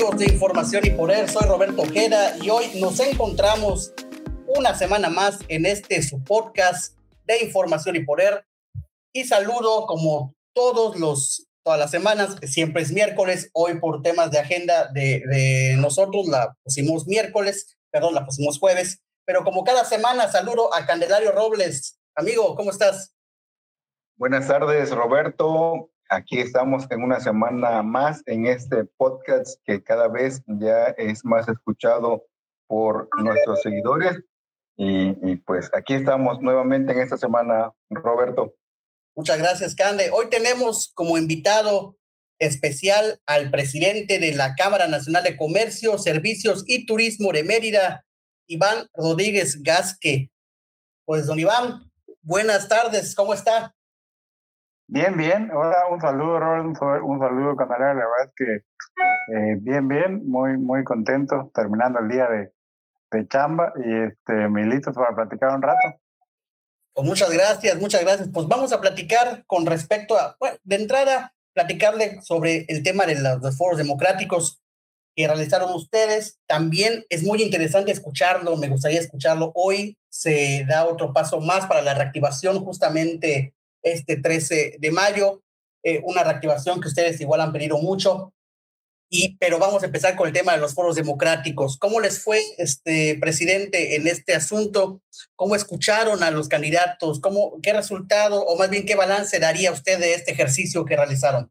amigos de Información y Poder. Soy Roberto Ojeda y hoy nos encontramos una semana más en este su podcast de Información y Poder. Y saludo como todos los todas las semanas, siempre es miércoles, hoy por temas de agenda de, de nosotros la pusimos miércoles, perdón, la pusimos jueves, pero como cada semana saludo a Candelario Robles. Amigo, ¿cómo estás? Buenas tardes, Roberto. Aquí estamos en una semana más en este podcast que cada vez ya es más escuchado por nuestros seguidores. Y, y, pues aquí estamos nuevamente en esta semana, Roberto. Muchas gracias, Cande. Hoy tenemos como invitado especial al presidente de la Cámara Nacional de Comercio, Servicios y Turismo de Mérida, Iván Rodríguez Gasque. Pues, don Iván, buenas tardes, ¿cómo está? Bien, bien. Hola, un saludo, Robert, un, saludo, Candelaria. La verdad es que eh, bien, bien, muy, muy contento terminando el día de, de chamba y este, para platicar un rato. Pues muchas gracias, muchas gracias. Pues vamos a platicar con respecto a, bueno, de entrada, platicarle sobre el tema de los foros democráticos que realizaron ustedes. También es muy interesante escucharlo, me gustaría escucharlo. Hoy se da otro paso más para la reactivación justamente este 13 de mayo, eh, una reactivación que ustedes igual han pedido mucho. Y, pero vamos a empezar con el tema de los foros democráticos. ¿Cómo les fue, este presidente, en este asunto? ¿Cómo escucharon a los candidatos? ¿Cómo, ¿Qué resultado o más bien qué balance daría usted de este ejercicio que realizaron?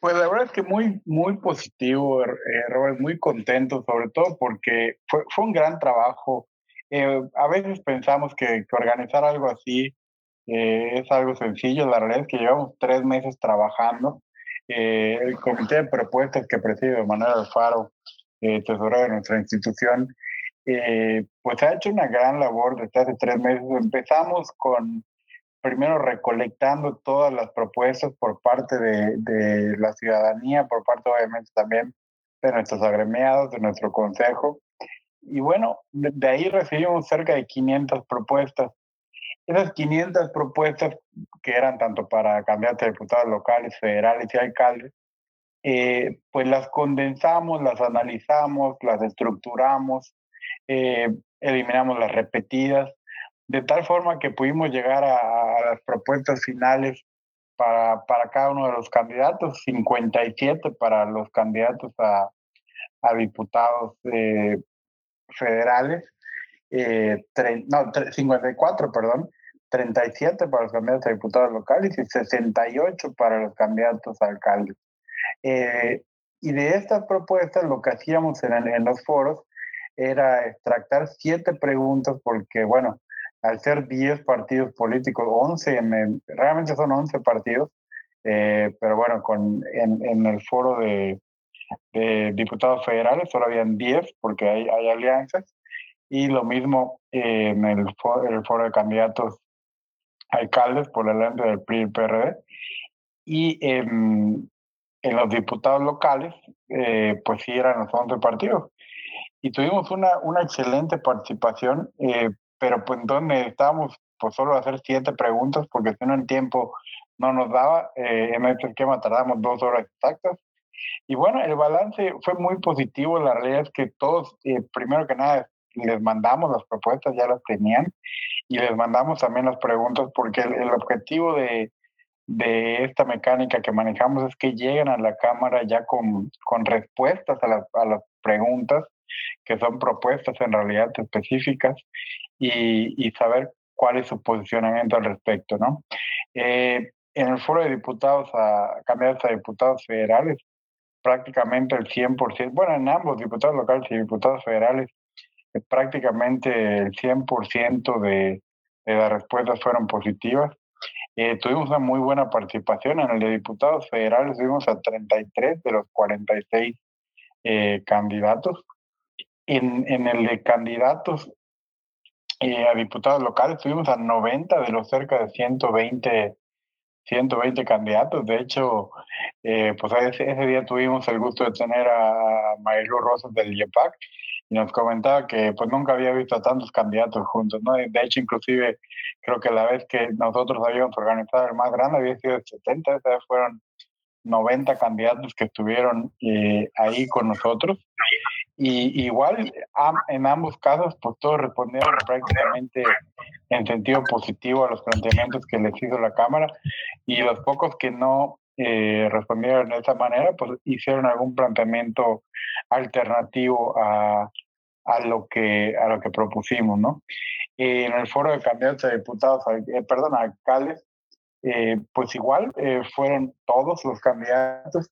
Pues, la verdad es que muy, muy positivo, eh, Robert, muy contento, sobre todo porque fue, fue un gran trabajo. Eh, a veces pensamos que, que organizar algo así eh, es algo sencillo, la realidad es que llevamos tres meses trabajando. Eh, el comité de propuestas que preside Manuel Alfaro, eh, tesorero de nuestra institución, eh, pues ha hecho una gran labor desde hace tres meses. Empezamos con, primero recolectando todas las propuestas por parte de, de la ciudadanía, por parte obviamente también de nuestros agremiados, de nuestro consejo. Y bueno, de, de ahí recibimos cerca de 500 propuestas esas 500 propuestas que eran tanto para candidatos a diputados locales, federales y alcaldes, eh, pues las condensamos, las analizamos, las estructuramos, eh, eliminamos las repetidas, de tal forma que pudimos llegar a, las propuestas finales para, cada uno de los candidatos, 57 para los candidatos a, a diputados eh, federales, no, 54, perdón, 37 para los candidatos a diputados locales y 68 para los candidatos a alcaldes. Eh, y de estas propuestas lo que hacíamos en, en, los foros era extractar siete preguntas porque, bueno, al ser 10 partidos políticos, 11, en realmente son 11 partidos, eh, pero bueno, con, en, en el foro de, de, diputados federales solo habían 10 porque hay, hay alianzas y lo mismo eh, en el foro, el foro de candidatos alcaldes por el ente del PRI y PRD. Y en, en los diputados locales, eh, pues sí eran los 11 partidos. Y tuvimos una, una excelente participación, eh, pero pues entonces estábamos pues solo hacer siete preguntas, porque si no el tiempo no nos daba. Eh, en este esquema tardamos dos horas exactas. Y bueno, el balance fue muy positivo. La realidad es que todos, eh, primero que nada, les mandamos las propuestas, ya las tenían, y les mandamos también las preguntas, porque el, el objetivo de, de, esta mecánica que manejamos es que lleguen a la Cámara ya con, con respuestas a, la, a las preguntas, que son propuestas en realidad específicas, y, y saber cuál es su posicionamiento al respecto, ¿no? Eh, en el foro de diputados a candidatos a diputados federales, prácticamente el 100%, bueno, en ambos diputados locales y diputados federales, prácticamente el 100% de, de las respuestas fueron positivas. Eh, tuvimos una muy buena participación en el de diputados federales, tuvimos a 33 de los 46 eh, candidatos. En, en, el de candidatos eh, a diputados locales tuvimos a 90 de los cerca de 120, 120 candidatos. De hecho, eh, pues ese, ese, día tuvimos el gusto de tener a Marilu Rosas del IEPAC nos comentaba que pues nunca había visto a tantos candidatos juntos, ¿no? De hecho, inclusive creo que la vez que nosotros habíamos organizado el más grande había sido el 70, esa vez fueron 90 candidatos que estuvieron eh, ahí con nosotros. Y igual en ambos casos, pues todos respondieron prácticamente en sentido positivo a los planteamientos que les hizo la Cámara y los pocos que no eh, respondieron de esa manera, pues hicieron algún planteamiento alternativo a, a lo que a lo que propusimos, ¿no? en el foro de candidatos a diputados, eh, perdón, a alcaldes, eh, pues igual eh, fueron todos los candidatos,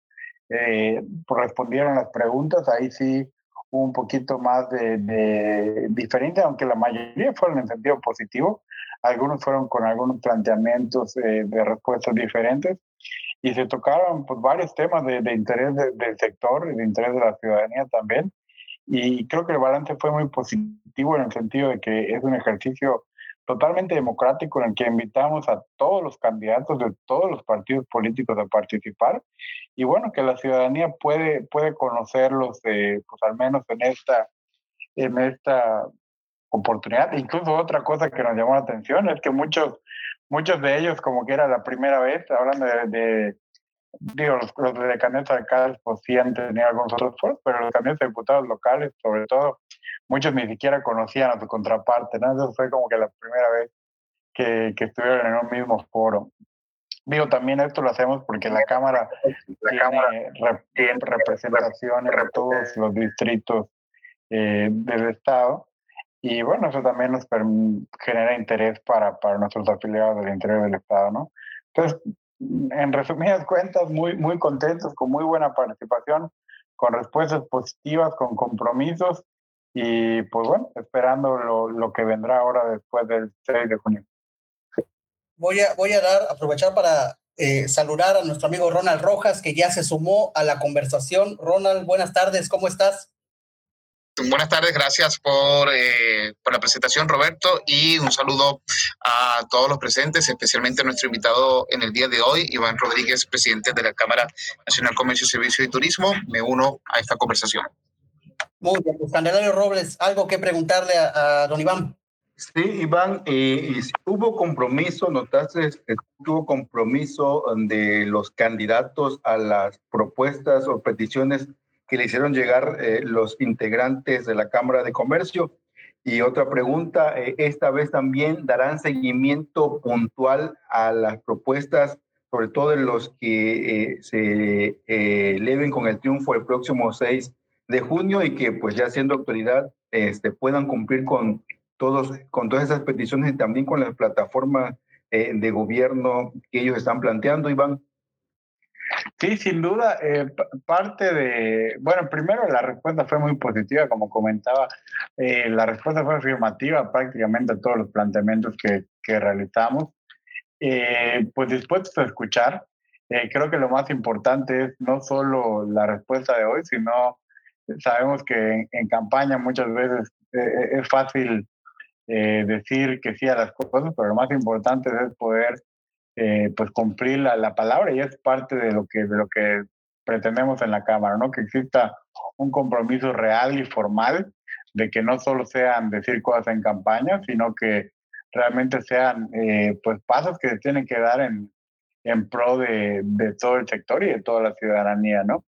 eh, respondieron las preguntas, ahí sí un poquito más de, de, diferente, aunque la mayoría fueron en sentido positivo, algunos fueron con algunos planteamientos de respuestas diferentes y se tocaron pues, varios temas de, de interés del sector y de interés de la ciudadanía también. Y creo que el balance fue muy positivo en el sentido de que es un ejercicio totalmente democrático en el que invitamos a todos los candidatos de todos los partidos políticos a participar y bueno, que la ciudadanía puede, puede conocerlos, eh, pues al menos en esta, en esta oportunidad. Incluso otra cosa que nos llamó la atención es que muchos, muchos de ellos, como que era la primera vez, hablando de, digo, los, los de candidatos alcaldes, pues sí han tenido algunos otros foros, pero los candidatos de diputados locales, sobre todo, muchos ni siquiera conocían a su contraparte, ¿no? Eso fue como que la primera vez que, que estuvieron en un mismo foro. Digo, también esto lo hacemos porque la Cámara, la tiene, cámara tiene representación en todos los distritos eh, del Estado. Y bueno, eso también nos genera interés para, para nuestros afiliados del interior del Estado, ¿no? Entonces, en resumidas cuentas, muy, muy contentos, con muy buena participación, con respuestas positivas, con compromisos y pues bueno, esperando lo, lo que vendrá ahora después del 6 de junio. Voy a, voy a dar, aprovechar para eh, saludar a nuestro amigo Ronald Rojas, que ya se sumó a la conversación. Ronald, buenas tardes, ¿cómo estás? Buenas tardes, gracias por, eh, por, la presentación, Roberto, y un saludo a todos los presentes, especialmente a nuestro invitado en el día de hoy, Iván Rodríguez, presidente de la Cámara Nacional Comercio, Servicio y Turismo. Me uno a esta conversación. Muy bien, pues Candelario Robles, algo que preguntarle a, don Iván. Sí, Iván, eh, hubo compromiso, notaste que hubo compromiso de los candidatos a las propuestas o peticiones que le hicieron llegar eh, los integrantes de la Cámara de Comercio. Y otra pregunta, eh, esta vez también darán seguimiento puntual a las propuestas, sobre todo de los que eh, se eleven con el triunfo el próximo 6 de junio y que pues ya siendo autoridad este, puedan cumplir con, todos, con todas esas peticiones y también con las plataformas de gobierno que ellos están planteando, Iván. Sí, sin duda, eh, parte de, bueno, primero la respuesta fue muy positiva, como comentaba, eh, la respuesta fue afirmativa prácticamente a todos los planteamientos que, que realizamos. Eh, pues dispuestos a escuchar, creo que lo más importante es no solo la respuesta de hoy, sino sabemos que en, en campaña muchas veces es fácil decir que sí a las cosas, pero lo más importante es poder eh, pues cumplir la, la, palabra y es parte de lo que de lo que pretendemos en la cámara, ¿no? Que exista un compromiso real y formal de que no solo sean decir cosas en campaña, sino que realmente sean eh, pues pasos que se tienen que dar en, en pro de, de, todo el sector y de toda la ciudadanía, ¿no?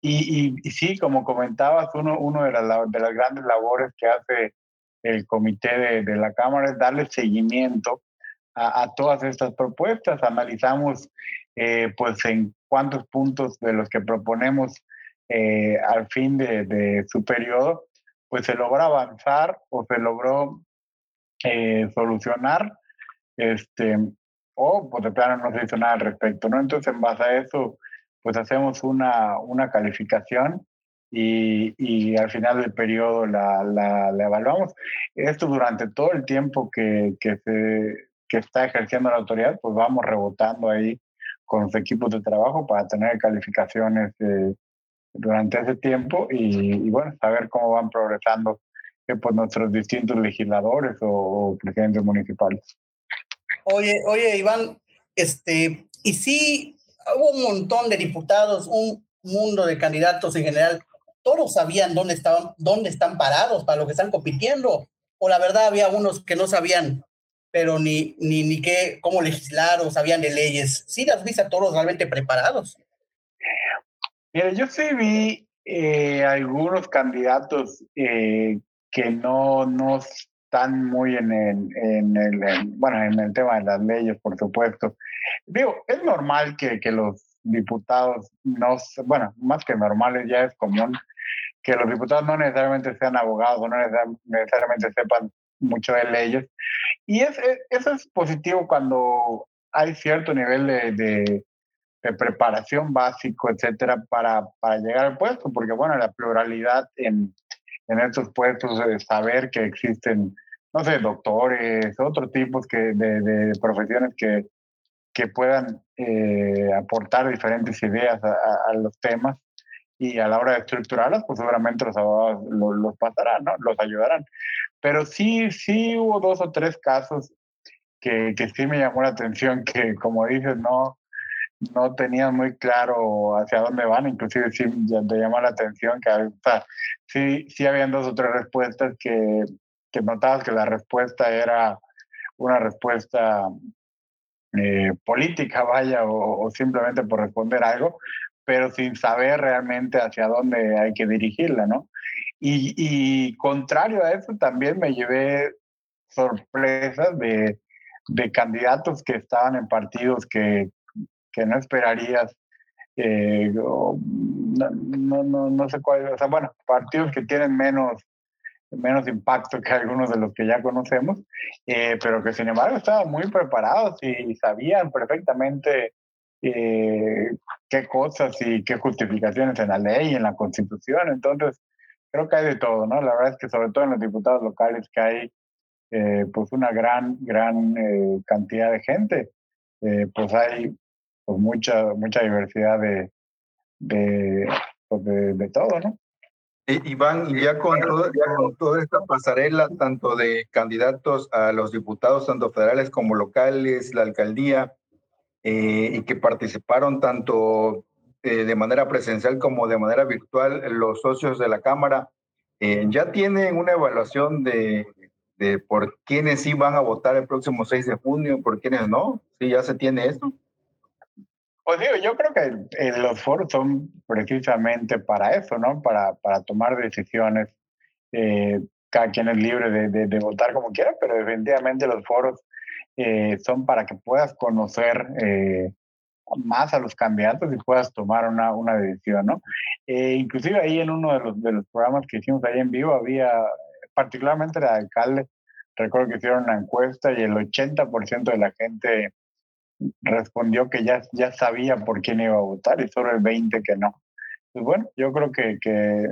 Y, y, y sí, como comentabas, uno, uno de, las, de las grandes labores que hace el comité de, de la Cámara es darle seguimiento a, todas estas propuestas, analizamos eh, pues en cuántos puntos de los que proponemos eh, al fin de, de, su periodo, pues se logró avanzar o se logró eh, solucionar, este, o pues de plano no se hizo nada al respecto, ¿no? Entonces en base a eso, pues hacemos una, una calificación y, y, al final del periodo la, la, la, evaluamos. Esto durante todo el tiempo que, que se que está ejerciendo la autoridad, pues vamos rebotando ahí con los equipos de trabajo para tener calificaciones eh, durante ese tiempo y, y, bueno, saber cómo van progresando eh, pues nuestros distintos legisladores o, presidentes municipales. Oye, oye, Iván, este, y sí, hubo un montón de diputados, un mundo de candidatos en general, todos sabían dónde estaban, dónde están parados para lo que están compitiendo, o la verdad había unos que no sabían pero ni, ni, ni qué, cómo legislar o sabían de leyes. Sí las viste a todos realmente preparados. Mira, yo sí vi eh, algunos candidatos eh, que no, no están muy en el, en el, bueno, en el tema de las leyes, por supuesto. Digo, es normal que, que los diputados no, bueno, más que normales ya es común que los diputados no necesariamente sean abogados, no necesariamente sepan mucho de leyes. Y es, eso es positivo cuando hay cierto nivel de, de, preparación básico, etcétera, para, para, llegar al puesto, porque bueno, la pluralidad en, en estos puestos, saber que existen, no sé, doctores, otros tipos que, de, de profesiones que, que puedan eh, aportar diferentes ideas a, los temas y a la hora de estructurarlas, pues seguramente los abogados los, pasarán, ¿no? Los ayudarán. Pero sí, sí hubo dos o tres casos que, que sí me llamó la atención, que como dices, no, no tenían muy claro hacia dónde van, inclusive sí te llamó la atención que o sí, sí habían dos o tres respuestas que, que notabas que la respuesta era una respuesta eh, política, vaya, o, simplemente por responder algo, pero sin saber realmente hacia dónde hay que dirigirla, ¿no? Y, contrario a eso, también me llevé sorpresas de, de candidatos que estaban en partidos que, que no esperarías, eh, no, no, no, sé cuáles, o sea, bueno, partidos que tienen menos menos impacto que algunos de los que ya conocemos, eh, pero que sin embargo estaban muy preparados y sabían perfectamente eh, qué cosas y qué justificaciones en la ley en la constitución. Entonces, creo que hay de todo, ¿no? La verdad es que sobre todo en los diputados locales que hay eh, pues una gran, gran cantidad de gente, pues hay pues mucha, mucha diversidad de, de, pues de, de todo, ¿no? Iván, y ya con, toda esta pasarela, tanto de candidatos a los diputados, tanto federales como locales, la alcaldía, eh, y que participaron tanto eh, de manera presencial como de manera virtual los socios de la Cámara, eh, ya tienen una evaluación de, de por quiénes sí van a votar el próximo 6 de junio, por quiénes no. Sí, ya se tiene esto. Pues digo, yo creo que los foros son precisamente para eso, ¿no? Para, para tomar decisiones. Eh, cada quien es libre de, de, votar como quiera, pero definitivamente los foros eh, son para que puedas conocer más a los candidatos y puedas tomar una, una decisión, ¿no? inclusive ahí en uno de los, de los programas que hicimos ahí en vivo había, particularmente el alcalde, recuerdo que hicieron una encuesta y el 80% de la gente respondió que ya, ya sabía por quién iba a votar y solo el 20 que no. Pues bueno, yo creo que, que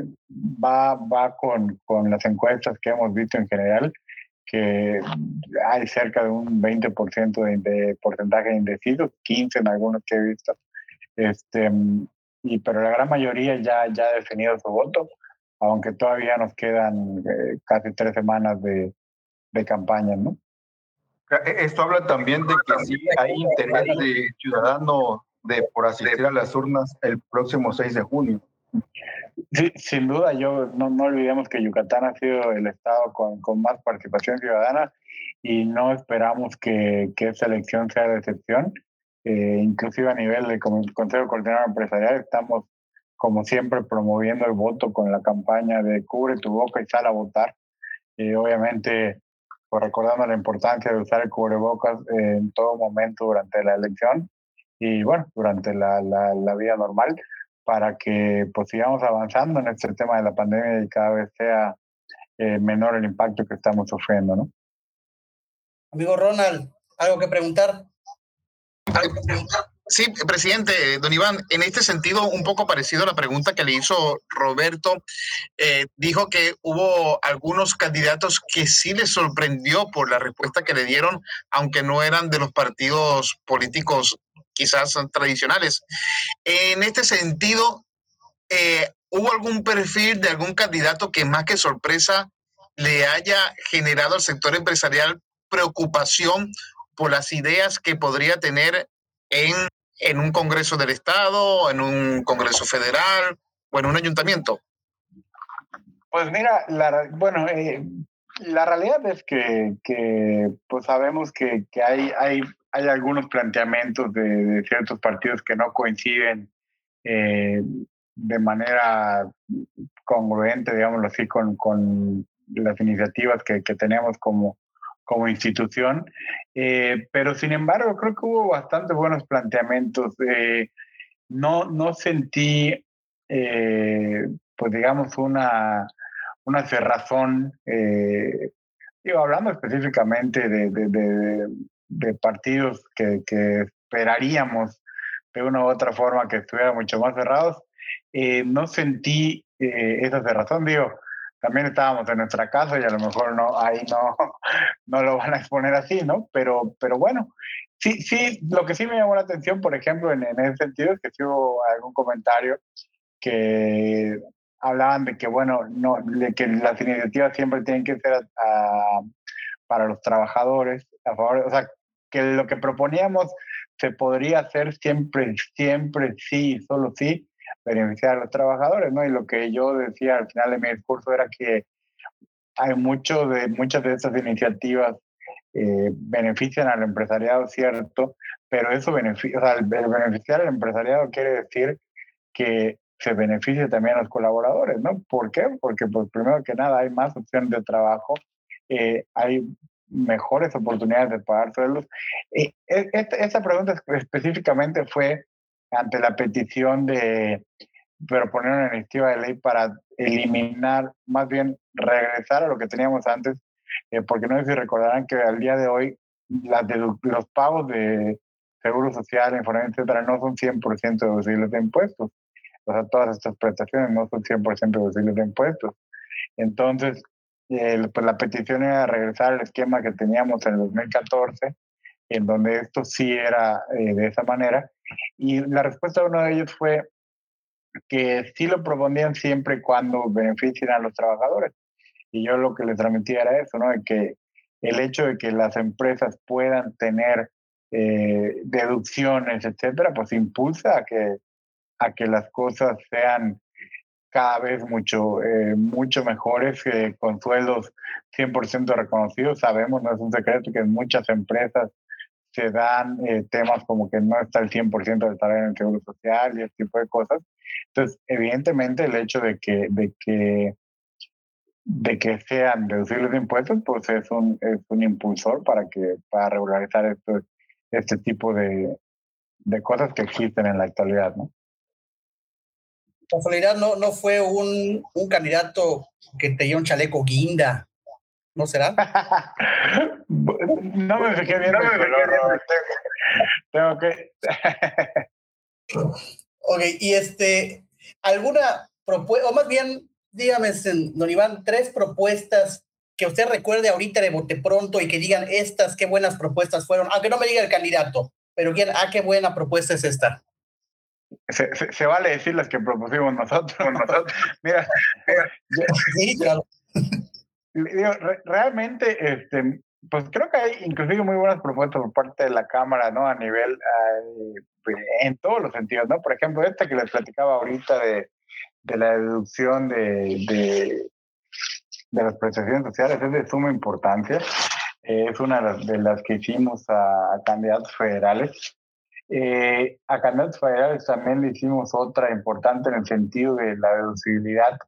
va, va con, con las encuestas que hemos visto en general, que hay cerca de un 20% de, porcentaje de indecisos, 15 en algunos que he visto. Este, y, pero la gran mayoría ya, ya ha definido su voto, aunque todavía nos quedan eh, casi tres semanas de, de campaña, ¿no? E, esto habla también de que sí hay interés de ciudadano de por asistir a las urnas el próximo 6 de junio. Sí, sin duda, yo no, no olvidemos que Yucatán ha sido el estado con, con más participación ciudadana y no esperamos que, que esa elección sea de excepción. Eh, inclusive a nivel del Consejo Coordinador Empresarial estamos, como siempre, promoviendo el voto con la campaña de Cubre tu boca y sal a votar. Eh, obviamente recordando la importancia de usar el cubrebocas en todo momento durante la elección y bueno, durante la, la, vida normal para que pues sigamos avanzando en este tema de la pandemia y cada vez sea eh, menor el impacto que estamos sufriendo, ¿no? Amigo Ronald, ¿algo que preguntar? ¿Algo que preguntar? Sí, presidente, don Iván, en este sentido, un poco parecido a la pregunta que le hizo Roberto, eh, dijo que hubo algunos candidatos que sí les sorprendió por la respuesta que le dieron, aunque no eran de los partidos políticos quizás tradicionales. En este sentido, eh, ¿hubo algún perfil de algún candidato que más que sorpresa le haya generado al sector empresarial preocupación por las ideas que podría tener en, en un Congreso del Estado, en un Congreso Federal o en un ayuntamiento? Pues mira, la, bueno, eh, la realidad es que, pues sabemos que, hay, hay, algunos planteamientos de, ciertos partidos que no coinciden eh, de manera congruente, digámoslo así, con, con las iniciativas que tenemos como, como institución. Eh, pero sin embargo, creo que hubo bastante buenos planteamientos. Eh, no, no sentí, eh, pues digamos, una, una cerrazón, digo, hablando específicamente de, de, de, partidos que, que, esperaríamos de una u otra forma que estuvieran mucho más cerrados, no sentí esa cerrazón, digo, también estábamos en nuestra casa y a lo mejor no, ahí no, no lo van a exponer así, ¿no? Pero, pero bueno, sí, sí, lo que sí me llamó la atención, por ejemplo, en, en ese sentido, es que sí hubo algún comentario que hablaban de que, bueno, no, de que las iniciativas siempre tienen que ser para los trabajadores, a favor, o sea, que lo que proponíamos se podría hacer siempre, siempre sí, solo sí, beneficiar a los trabajadores, ¿no? Y lo que yo decía al final de mi discurso era que hay mucho de, muchas de estas iniciativas eh, benefician al empresariado, cierto, pero eso beneficia, o sea, el, beneficiar al empresariado quiere decir que se beneficia también a los colaboradores, ¿no? ¿Por qué? Porque pues, primero que nada hay más opciones de trabajo, eh, hay mejores oportunidades de pagar sueldos. Eh, esta, esta pregunta específicamente fue ante la petición de proponer una iniciativa de ley para eliminar, más bien regresar a lo que teníamos antes, eh, porque no sé si recordarán que al día de hoy las los pagos de seguro social, información, etcétera, no son 100% deducibles de impuestos. O sea, todas estas prestaciones no son 100% deducibles de impuestos. Entonces, eh, pues la petición era regresar al esquema que teníamos en el 2014, en donde esto sí era eh, de esa manera. Y la respuesta de uno de ellos fue que sí lo proponían siempre cuando beneficien a los trabajadores. Y yo lo que les transmitía era eso, ¿no? De que el hecho de que las empresas puedan tener eh, deducciones, etcétera, pues impulsa a que, a que las cosas sean cada vez mucho, eh, mucho mejores, con sueldos 100% reconocidos. Sabemos, no es un secreto, que en muchas empresas se dan eh, temas como que no está el 100% del salario en el seguro social y ese tipo de cosas. Entonces, evidentemente, el hecho de que, de que, de que sean deducibles de impuestos, pues es un, es un impulsor para, que, para regularizar esto, este tipo de, de cosas que existen en la actualidad, ¿no? Casualidad, no, no fue un, un candidato que tenía un chaleco guinda ¿No será? no me fijé bien. No me fijé bien. Tengo que. ok, y este, ¿alguna propuesta, o más bien, dígame, don Iván, tres propuestas que usted recuerde ahorita de bote pronto y que digan estas, qué buenas propuestas fueron, aunque no me diga el candidato, pero bien, ah, qué buena propuesta es esta. Se, se, vale decir las que propusimos nosotros. nosotros. mira, mira sí, claro realmente, este, pues creo que hay inclusive muy buenas propuestas por parte de la Cámara, ¿no? A nivel, pues, en todos los sentidos, ¿no? Por ejemplo, esta que les platicaba ahorita de, de la deducción de, de, de, las prestaciones sociales es de suma importancia. es una de las, que hicimos a, candidatos federales. Eh, a candidatos federales también le hicimos otra importante en el sentido de la deducibilidad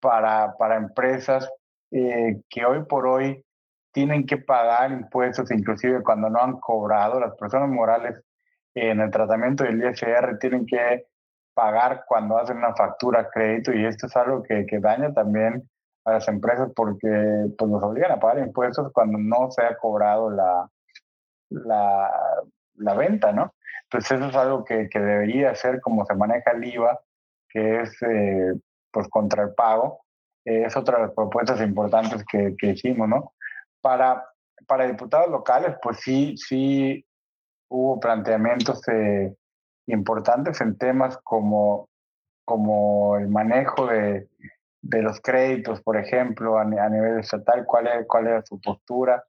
para, para empresas eh, que hoy por hoy tienen que pagar impuestos, inclusive cuando no han cobrado. Las personas morales en el tratamiento del ISR tienen que pagar cuando hacen una factura crédito y esto es algo que, que daña también a las empresas porque pues, nos obligan a pagar impuestos cuando no se ha cobrado la, la, la venta, ¿no? Entonces eso es algo que, que, debería ser como se maneja el IVA, que es eh, pues contra el pago, es otra de las propuestas importantes que, que hicimos, ¿no? Para, para diputados locales, pues sí, sí hubo planteamientos eh, importantes en temas como, como el manejo de, de los créditos, por ejemplo, a, nivel estatal, cuál, es, cuál era su postura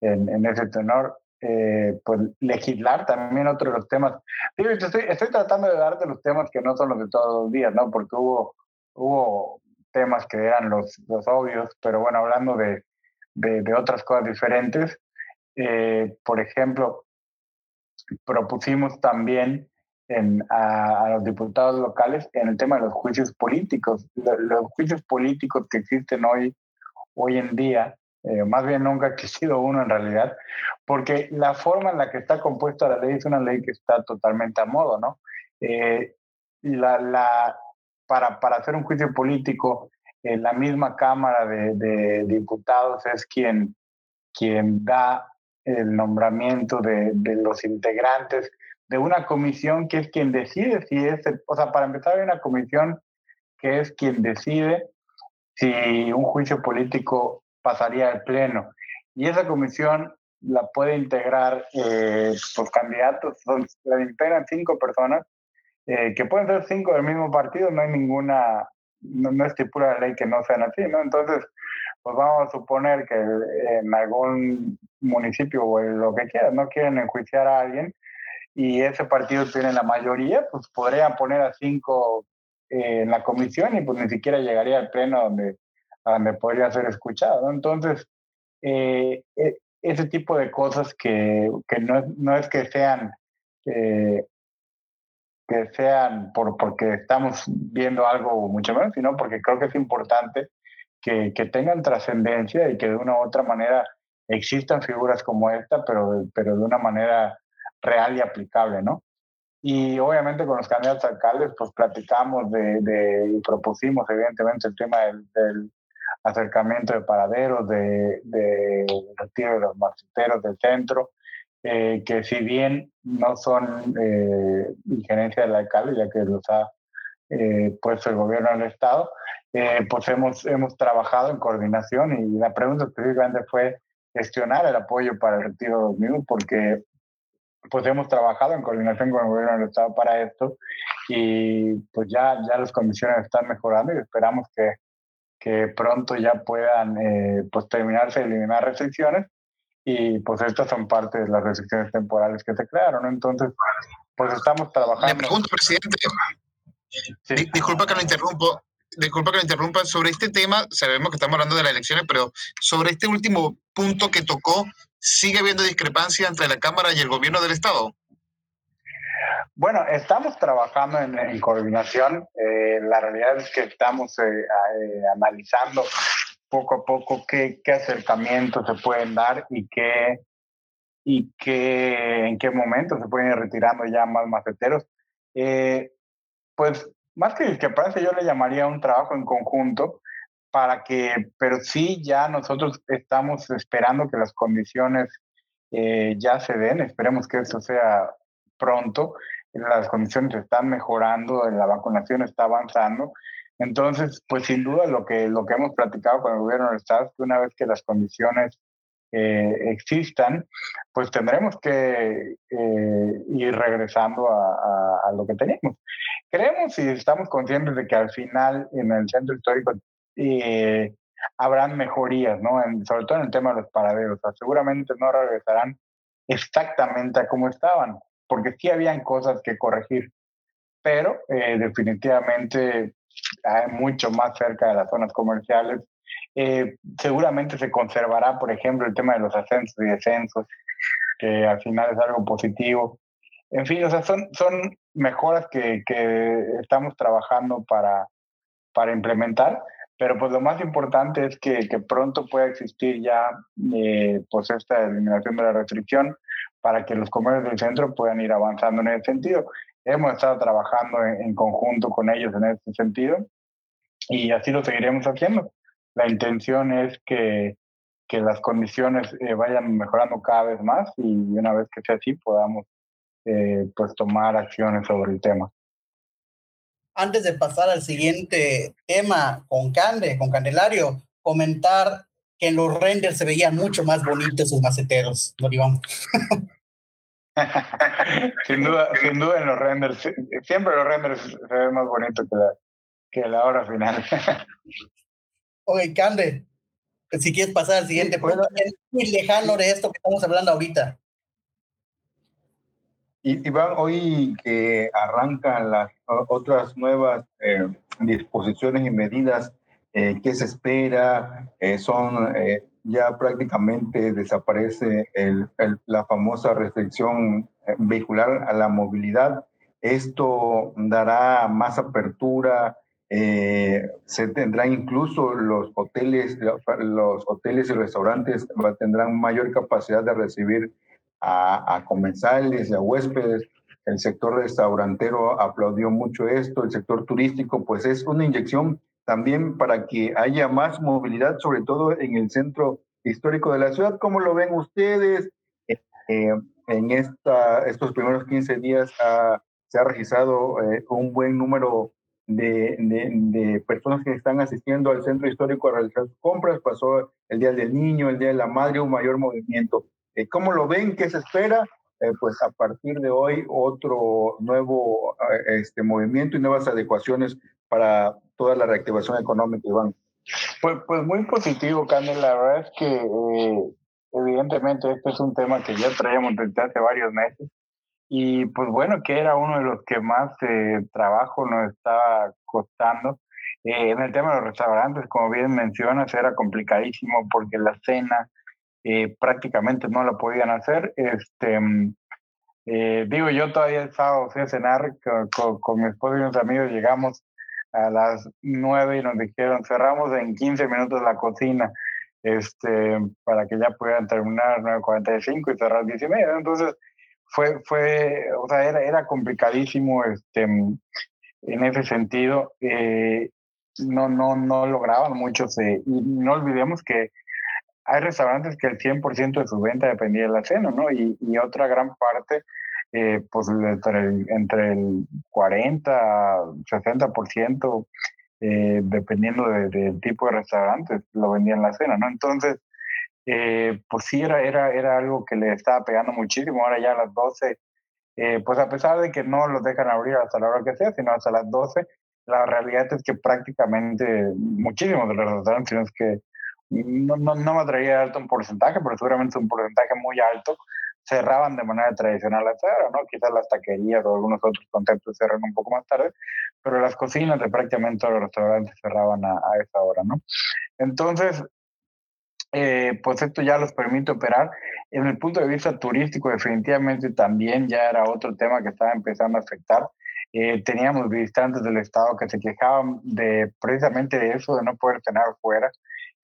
en, en ese tenor. Eh, pues legislar también otro de los temas. estoy, estoy tratando de darte los temas que no son los de todos los días, ¿no? Porque hubo, hubo temas que eran los, los obvios, pero bueno, hablando de, de, otras cosas diferentes, eh, por ejemplo, propusimos también en, a, los diputados locales en el tema de los juicios políticos. Los, juicios políticos que existen hoy, hoy en día, eh, más bien nunca ha existido uno en realidad, porque la forma en la que está compuesta la ley es una ley que está totalmente a modo, ¿no? Eh, la, la, para, para hacer un juicio político, eh, la misma Cámara de, Diputados es quien, quien da el nombramiento de, los integrantes de una comisión que es quien decide si es, o sea, para empezar hay una comisión que es quien decide si un juicio político pasaría al pleno. Y esa comisión la puede integrar eh, los candidatos, la integran cinco personas, eh, que pueden ser cinco del mismo partido, no hay ninguna, no, no estipula la ley que no sean así, ¿no? Entonces, pues vamos a suponer que en algún municipio o lo que quieran, no quieren enjuiciar a alguien, y ese partido tiene la mayoría, pues podrían poner a cinco eh, en la comisión y pues ni siquiera llegaría al pleno donde, donde podría ser escuchado. Entonces, eh, e, ese tipo de cosas que, que no, no, es que sean, que sean por, porque estamos viendo algo mucho menos, sino porque creo que es importante que, que tengan trascendencia y que de una u otra manera existan figuras como esta, pero, pero de una manera real y aplicable, ¿no? Y obviamente con los candidatos alcaldes, pues platicamos de, y propusimos evidentemente el tema del, acercamiento de paraderos, de, de, retiro de los marceteros del centro, eh, que si bien no son eh, injerencia del alcalde, ya que los ha eh, puesto el gobierno del Estado, eh, pues hemos, hemos trabajado en coordinación y la pregunta específicamente fue gestionar el apoyo para el retiro de los mismos, porque pues hemos trabajado en coordinación con el gobierno del estado para esto y pues ya, ya las condiciones están mejorando y esperamos que, que pronto ya puedan eh, pues terminarse de eliminar restricciones y pues estas son parte de las restricciones temporales que se crearon, Entonces, pues estamos trabajando. Le pregunto, presidente, disculpa que lo interrumpo, disculpa que lo interrumpa, sobre este tema, sabemos que estamos hablando de las elecciones, pero sobre este último punto que tocó, ¿sigue habiendo discrepancia entre la Cámara y el gobierno del Estado? Bueno, estamos trabajando en, coordinación. Eh, la realidad es que estamos eh, eh, analizando poco a poco qué, qué, acercamientos se pueden dar y qué y qué, en qué momento se pueden ir retirando ya más maceteros. pues más que discrepancia, yo le llamaría un trabajo en conjunto para que, pero sí, ya nosotros estamos esperando que las condiciones eh, ya se den, esperemos que eso sea pronto, las condiciones están mejorando, la vacunación está avanzando, entonces, pues sin duda lo que, lo que hemos platicado con el gobierno del Estado es que una vez que las condiciones eh, existan, pues tendremos que eh, ir regresando a, a, lo que teníamos. Creemos y estamos conscientes de que al final en el centro histórico eh, habrán mejorías, ¿no? sobre todo en el tema de los paraderos. seguramente no regresarán exactamente a como estaban, porque sí habían cosas que corregir, pero eh, definitivamente mucho más cerca de las zonas comerciales. Eh, seguramente se conservará, por ejemplo, el tema de los ascensos y descensos, que al final es algo positivo. En fin, o sea, son, son mejoras que, que estamos trabajando para, para implementar pero pues lo más importante es que, que pronto pueda existir ya eh, pues esta eliminación de la restricción para que los comercios del centro puedan ir avanzando en ese sentido. Hemos estado trabajando en, conjunto con ellos en ese sentido y así lo seguiremos haciendo. La intención es que, que las condiciones eh, vayan mejorando cada vez más y una vez que sea así podamos eh, pues tomar acciones sobre el tema antes de pasar al siguiente tema con Cande, con Candelario, comentar que en los renders se veían mucho más bonitos sus maceteros, ¿no, sin duda, sin duda en los renders, siempre los renders se ven más bonitos que la, que la hora final. Oye, Cande, si quieres pasar al siguiente, pues, es muy lejano de esto que estamos hablando ahorita. Y, Iván, hoy que arrancan las otras nuevas eh, disposiciones y medidas, eh, ¿qué se espera? Eh, son ya prácticamente desaparece la famosa restricción vehicular a la movilidad. Esto dará más apertura, eh, se tendrán incluso los hoteles, los hoteles y restaurantes tendrán mayor capacidad de recibir a, a comensales y a huéspedes. El sector restaurantero aplaudió mucho esto, el sector turístico, pues es una inyección también para que haya más movilidad, sobre todo en el centro histórico de la ciudad. ¿Cómo lo ven ustedes? Eh, en esta, estos primeros 15 días se ha registrado eh, un buen número de, de, personas que están asistiendo al centro histórico a realizar sus compras. Pasó el Día del Niño, el Día de la Madre, un mayor movimiento. Eh, ¿Cómo lo ven? ¿Qué se espera? Pues a partir de hoy otro nuevo este, movimiento y nuevas adecuaciones para toda la reactivación económica, Iván. Pues, pues muy positivo, Candel. La verdad es que eh, evidentemente este es un tema que ya traíamos desde hace varios meses y pues bueno, que era uno de los que más eh, trabajo nos estaba costando. Eh, en el tema de los restaurantes, como bien mencionas, era complicadísimo porque la cena prácticamente no la podían hacer. Este, mm, digo, yo todavía el sábado fui a cenar con, con mi esposo y unos amigos, llegamos a las 9 y nos dijeron, cerramos en 15 minutos la cocina este, para que ya pudieran terminar 9.45 y cerrar 10 y media. Entonces, fue, fue, o sea, era, era complicadísimo este, en ese sentido. Eh, no, no, no lograban muchos. y no olvidemos que hay restaurantes que el 100% de su venta dependía de la cena, ¿no? Y, otra gran parte eh, pues entre el, entre el 40, 60%, eh, dependiendo del tipo de restaurantes, lo vendían la cena, ¿no? Entonces, eh, pues sí, era, era, era algo que le estaba pegando muchísimo. Ahora ya a las 12, eh, pues a pesar de que no los dejan abrir hasta la hora que sea, sino hasta las 12, la realidad es que prácticamente muchísimos de los restaurantes, sino es que no, no, no me atrevería a darte un porcentaje, pero seguramente un porcentaje muy alto, cerraban de manera tradicional a cero, ¿no? Quizás las taquerías o algunos otros conceptos cerran un poco más tarde, pero las cocinas de prácticamente todos los restaurantes cerraban a, esa hora, ¿no? Entonces, eh, pues esto ya los permite operar. En el punto de vista turístico, definitivamente también ya era otro tema que estaba empezando a afectar. Eh, teníamos visitantes del Estado que se quejaban de precisamente de eso, de no poder cenar fuera,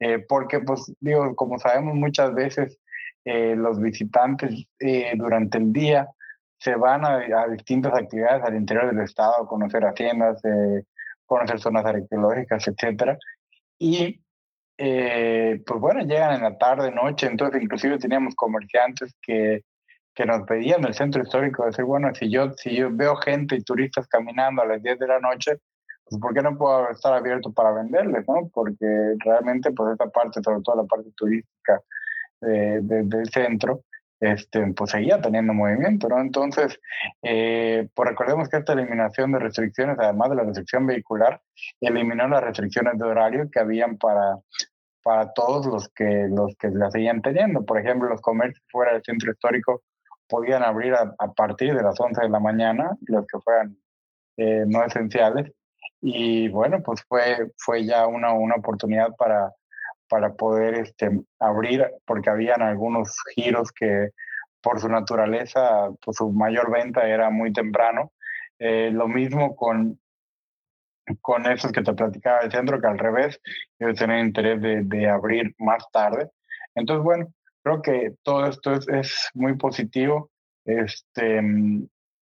eh, porque, pues, digo, como sabemos muchas veces, eh, los visitantes eh, durante el día se van a, distintas actividades al interior del estado, a conocer haciendas, eh, conocer zonas arqueológicas, etcétera. Y pues bueno, llegan en la tarde, noche, entonces inclusive teníamos comerciantes que, que nos pedían del centro histórico, decir, bueno, si yo, si yo veo gente y turistas caminando a las 10 de la noche, pues ¿por qué no puedo estar abierto para venderles? ¿no? Porque realmente, pues esta parte, sobre todo la parte turística, del centro, este, pues seguía teniendo movimiento, ¿no? Entonces, eh, pues recordemos que esta eliminación de restricciones, además de la restricción vehicular, eliminó las restricciones de horario que habían para, para todos los que, los que la seguían teniendo. Por ejemplo, los comercios fuera del centro histórico podían abrir a, partir de las 11 de la mañana, los que fueran eh, no esenciales. Y bueno, pues fue, fue ya una, una oportunidad para, para poder este, abrir, porque habían algunos giros que por su naturaleza, pues su mayor venta era muy temprano. Eh, lo mismo con, con esos que te platicaba del centro, que al revés, ellos tener interés de, de, abrir más tarde. Entonces, bueno, creo que todo esto es, es muy positivo este,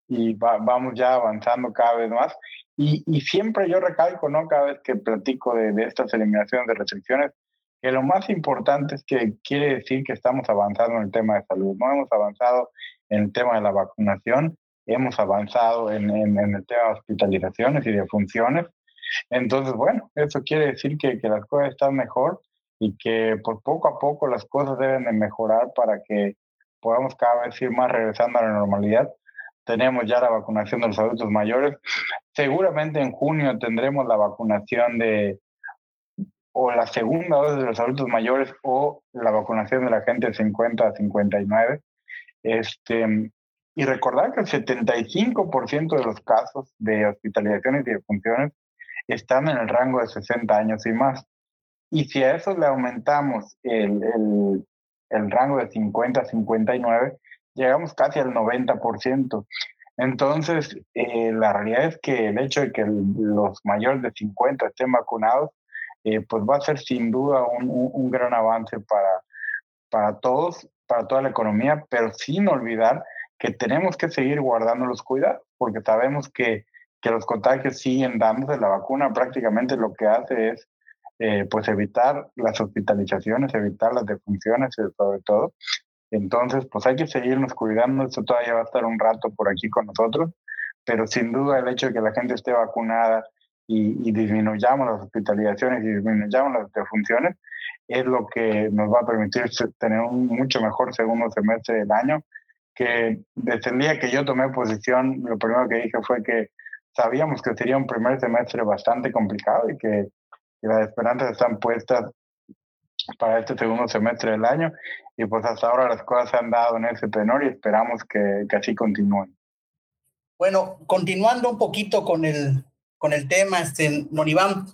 y vamos ya avanzando cada vez más. Y, y, siempre yo recalco, ¿no? Cada vez que platico de, de estas eliminaciones de restricciones, que lo más importante es que quiere decir que estamos avanzando en el tema de salud. No hemos avanzado en el tema de la vacunación, hemos avanzado en, en, el tema de hospitalizaciones y de funciones. Entonces, bueno, eso quiere decir que, que las cosas están mejor y que pues, poco a poco las cosas deben de mejorar para que podamos cada vez ir más regresando a la normalidad. Tenemos ya la vacunación de los adultos mayores. Seguramente en junio tendremos la vacunación de, o la segunda dosis de los adultos mayores o la vacunación de la gente de 50 a 59. Este, y recordar que el 75% de los casos de hospitalizaciones y de funciones están en el rango de 60 años y más. Y si a eso le aumentamos el, el, el rango de 50 a 59, llegamos casi al 90%. Entonces, eh, la realidad es que el hecho de que los mayores de 50 estén vacunados, eh, pues va a ser sin duda un, un, gran avance para, para todos, para toda la economía, pero sin olvidar que tenemos que seguir guardando los cuidados, porque sabemos que, que los contagios siguen dándose. La vacuna prácticamente lo que hace es eh, pues evitar las hospitalizaciones, evitar las defunciones sobre todo. Entonces, pues hay que seguirnos cuidando. Esto todavía va a estar un rato por aquí con nosotros, pero sin duda el hecho de que la gente esté vacunada y, disminuyamos las hospitalizaciones y disminuyamos las defunciones es lo que nos va a permitir tener un mucho mejor segundo semestre del año. Que desde el día que yo tomé posición, lo primero que dije fue que sabíamos que sería un primer semestre bastante complicado y que, que las esperanzas están puestas para este segundo semestre del año y pues hasta ahora las cosas se han dado en ese tenor y esperamos que, que así continúen. Bueno, continuando un poquito con el, con el tema, este, Nonibam,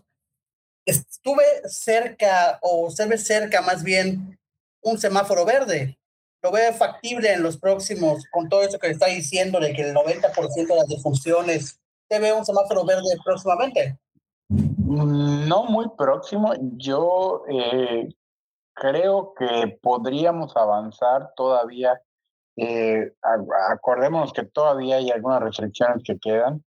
estuve cerca o se ve cerca más bien un semáforo verde. Lo veo factible en los próximos, con todo eso que está diciendo de que el 90% de las defunciones, ¿se ve un semáforo verde próximamente? No muy próximo. Yo eh, creo que podríamos avanzar todavía. Eh, acordémonos que todavía hay algunas restricciones que quedan.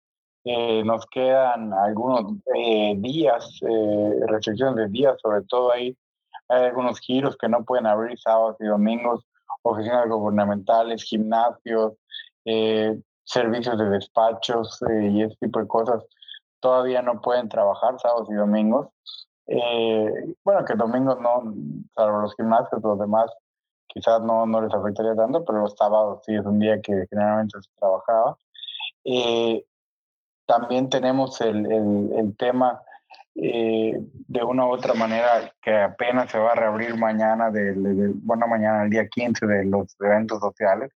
Eh, nos quedan algunos eh, días, eh, restricciones de días, sobre todo ahí hay algunos giros que no pueden abrir sábados y domingos, oficinas gubernamentales, gimnasios, servicios de despachos y ese tipo de cosas todavía no pueden trabajar sábados y domingos. Eh, bueno, que domingos no, salvo los gimnasios, los demás quizás no, no les afectaría tanto, pero los sábados sí es un día que generalmente se trabajaba. Eh, también tenemos el, el, tema eh, de una u otra manera que apenas se va a reabrir mañana, del, bueno, mañana el día 15 de los eventos sociales.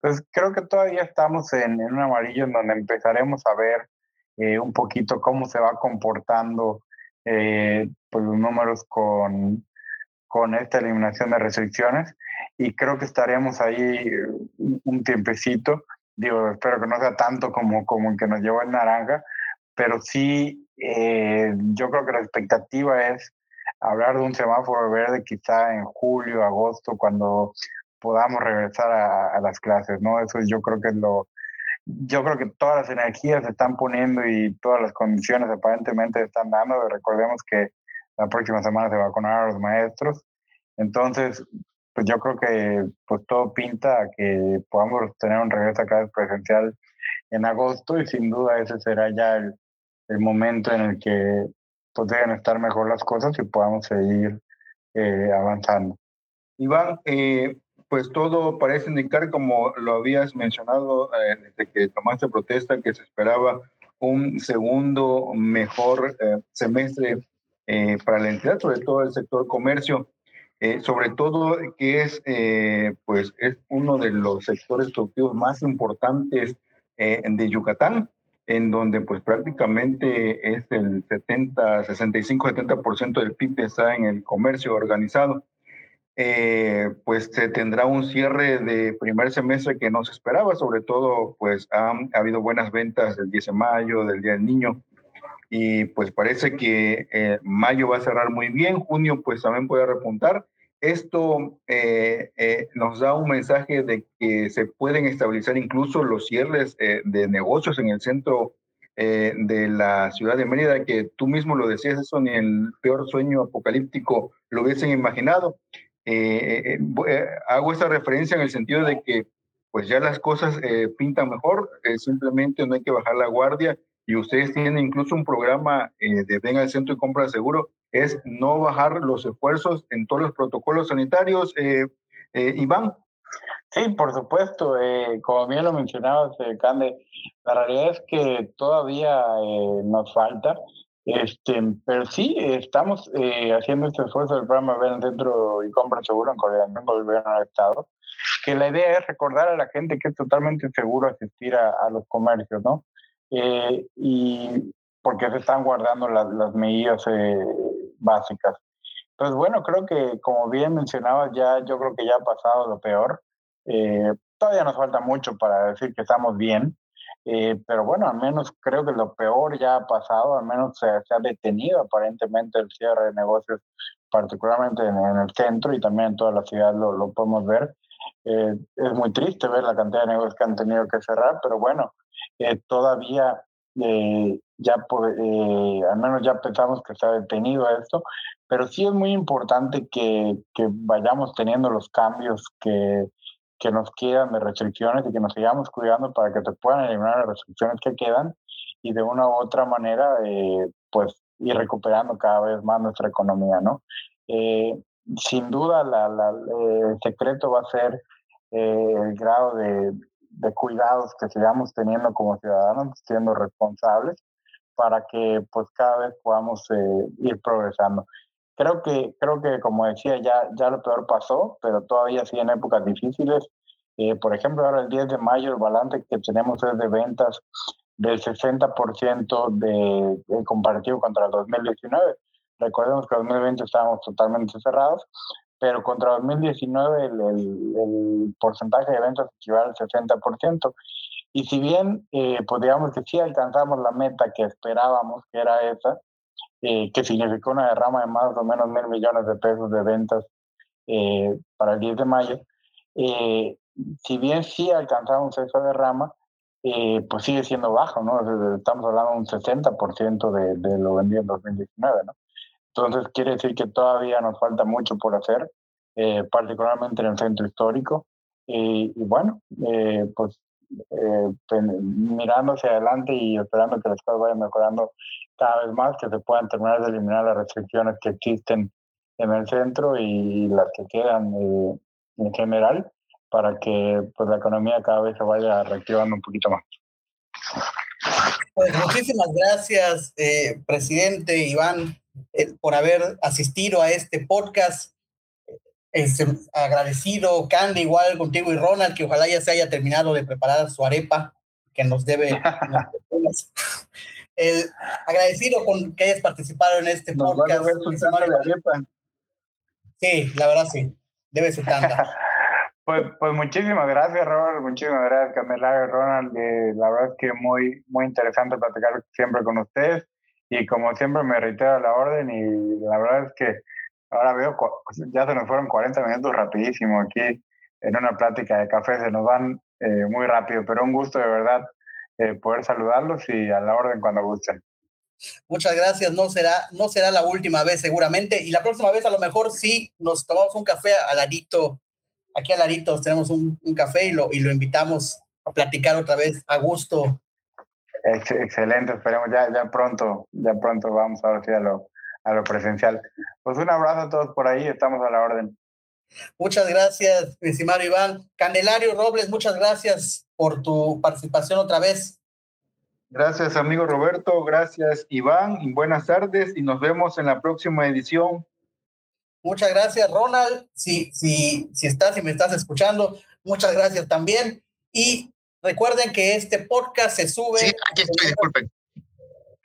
Pues creo que todavía estamos en, en un amarillo en donde empezaremos a ver un poquito cómo se va comportando eh, pues los números con, con esta eliminación de restricciones y creo que estaremos ahí un tiempecito. Digo, espero que no sea tanto como, como el que nos llevó el naranja, pero sí, eh, yo creo que la expectativa es hablar de un semáforo verde quizá en julio, agosto, cuando podamos regresar a, a las clases, ¿no? Eso yo creo que es lo, yo creo que todas las energías se están poniendo y todas las condiciones aparentemente se están dando. Recordemos que la próxima semana se va a vacunar a los maestros. Entonces, pues yo creo que pues todo pinta a que podamos tener un regreso a clases presencial en agosto y sin duda ese será ya el, el momento en el que pues deben estar mejor las cosas y podamos seguir eh, avanzando. Iván, eh, pues todo parece indicar, como lo habías mencionado eh, desde que tomaste protesta, que se esperaba un segundo mejor eh, semestre eh, para la entidad, sobre todo el sector comercio, sobre todo que es, pues es uno de los sectores productivos más importantes de Yucatán, en donde pues prácticamente es el 70, 65, 70% del PIB está en el comercio organizado. Eh, pues se tendrá un cierre de primer semestre que no se esperaba, sobre todo pues ha, habido buenas ventas del 10 de mayo, del Día del Niño, y pues parece que eh, mayo va a cerrar muy bien, junio pues también puede repuntar. Esto eh, nos da un mensaje de que se pueden estabilizar incluso los cierres de negocios en el centro de la ciudad de Mérida, que tú mismo lo decías, eso ni el peor sueño apocalíptico lo hubiesen imaginado. Eh, eh, eh, hago esta referencia en el sentido de que pues ya las cosas pintan mejor, simplemente no hay que bajar la guardia y ustedes tienen incluso un programa de Ven al Centro y Compra Seguro, es no bajar los esfuerzos en todos los protocolos sanitarios. Iván. Sí, por supuesto. como bien lo mencionabas, Cande, la realidad es que todavía nos falta. Este, pero sí, estamos eh, haciendo este esfuerzo del programa Ven Centro y Compra Seguro en coordinación con el gobierno del Estado, que la idea es recordar a la gente que es totalmente seguro asistir a, los comercios, ¿no? Eh, y porque se están guardando las, medidas eh, básicas. Entonces, bueno, creo que como bien mencionabas, ya yo creo que ya ha pasado lo peor. todavía nos falta mucho para decir que estamos bien, Eh, pero bueno, al menos creo que lo peor ya ha pasado, al menos se, ha detenido aparentemente el cierre de negocios, particularmente en, el centro y también en toda la ciudad lo, lo podemos ver. Eh, es muy triste ver la cantidad de negocios que han tenido que cerrar, pero bueno, eh, todavía ya al menos ya pensamos que se ha detenido esto, pero sí es muy importante que, que vayamos teniendo los cambios que, que nos quedan de restricciones y que nos sigamos cuidando para que se puedan eliminar las restricciones que quedan y de una u otra manera, eh, pues, ir recuperando cada vez más nuestra economía, ¿no? Eh, sin duda, la, eh, el secreto va a ser el grado de, de, cuidados que sigamos teniendo como ciudadanos, siendo responsables, para que, pues, cada vez podamos ir progresando. Creo que, creo que como decía, ya, ya lo peor pasó, pero todavía sí en épocas difíciles. Eh, por ejemplo, ahora el 10 de mayo el balance que tenemos es de ventas del 60% de, de comparativo contra el 2019. Recordemos que en 2020 estábamos totalmente cerrados, pero contra 2019 el, el, porcentaje de ventas equivale al 60%. Y si bien eh, podríamos que sí alcanzamos la meta que esperábamos, que era esa, eh, que significó una derrama de más o menos mil millones de pesos de ventas eh, para el 10 de mayo. Eh, si bien sí alcanzamos esa derrama, pues sigue siendo bajo, ¿no? Estamos hablando de un 60% de, de lo vendido en 2019, ¿no? Entonces quiere decir que todavía nos falta mucho por hacer, particularmente en el centro histórico. y bueno, pues mirando hacia adelante y esperando que las cosas vayan mejorando cada vez más, que se puedan terminar de eliminar las restricciones que existen en el centro y las que quedan eh, en general para que pues, la economía cada vez se vaya reactivando un poquito más. Pues muchísimas gracias, eh, presidente Iván, eh, por haber asistido a este podcast. Este, agradecido, Candy, igual contigo y Ronald, que ojalá ya se haya terminado de preparar su arepa que nos debe. el agradecido con que hayas participado en este podcast. Sí, la verdad sí, debe ser tanta. pues, pues muchísimas gracias, Robert, muchísimas gracias, Candelario, Ronald. Eh, la verdad es que muy, muy interesante platicar siempre con ustedes y como siempre me reitero la orden y la verdad es que ahora veo, ya se nos fueron 40 minutos rapidísimo aquí en una plática de café, se nos van eh, muy rápido, pero un gusto de verdad eh, poder saludarlos y a la orden cuando gusten. Muchas gracias, no será, no será la última vez seguramente, y la próxima vez a lo mejor sí nos tomamos un café al ladito, aquí al ladito tenemos un, un café y lo, y lo invitamos a platicar otra vez a gusto. excelente, esperemos ya, ya pronto, ya pronto vamos a ver a lo, a lo presencial. Pues un abrazo a todos por ahí, estamos a la orden. Muchas gracias, mi estimado Iván. Candelario Robles, muchas gracias por tu participación otra vez. Gracias, amigo Roberto. Gracias, Iván. Y buenas tardes y nos vemos en la próxima edición. Muchas gracias, Ronald. Si, si, si estás y me estás escuchando, muchas gracias también. Y recuerden que este podcast se sube. Sí, aquí estoy, disculpen.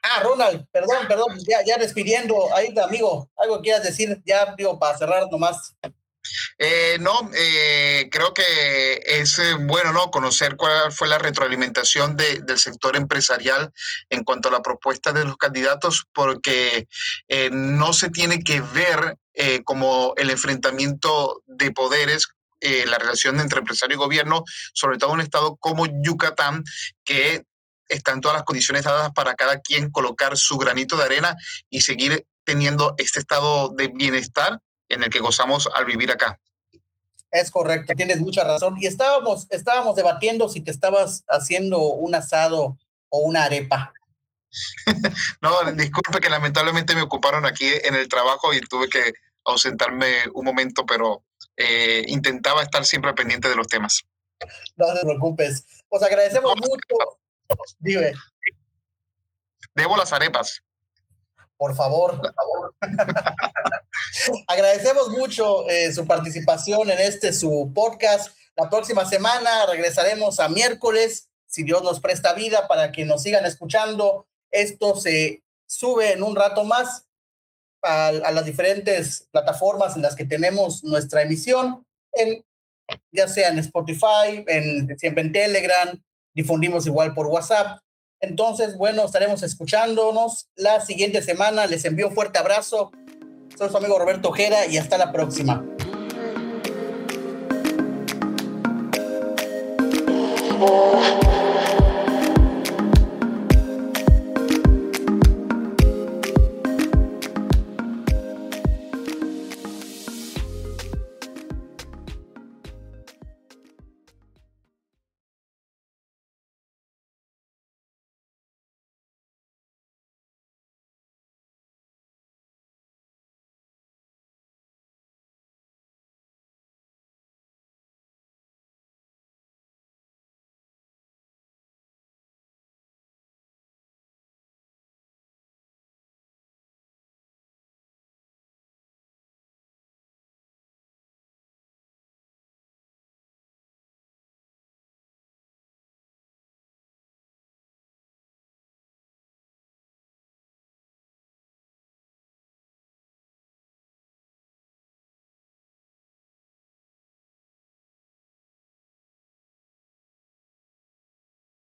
Ah, Ronald, perdón, perdón, ya, ya despidiendo. Ahí, amigo, algo quieras decir, ya digo, para cerrar nomás. Eh, no, eh, creo que es eh, bueno ¿no? conocer cuál fue la retroalimentación de, del sector empresarial en cuanto a la propuesta de los candidatos, porque no se tiene que ver como el enfrentamiento de poderes la relación entre empresario y gobierno, sobre todo en un estado como Yucatán, que están todas las condiciones dadas para cada quien colocar su granito de arena y seguir teniendo este estado de bienestar en el que gozamos al vivir acá. Es correcto, tienes mucha razón. Y estábamos, estábamos debatiendo si te estabas haciendo un asado o una arepa. no, disculpe que lamentablemente me ocuparon aquí en el trabajo y tuve que ausentarme un momento, pero eh, intentaba estar siempre pendiente de los temas. No te preocupes. Pues agradecemos mucho. Dime. Debo las arepas. Por favor, por favor. Agradecemos mucho eh, su participación en este su podcast. La próxima semana regresaremos a miércoles, si Dios nos presta vida, para que nos sigan escuchando. Esto se sube en un rato más a, a las diferentes plataformas en las que tenemos nuestra emisión, en, ya sea en Spotify, en, siempre en Telegram, difundimos igual por WhatsApp. Entonces, bueno, estaremos escuchándonos la siguiente semana. Les envío un fuerte abrazo. Soy su amigo Roberto Ojeda y hasta la próxima.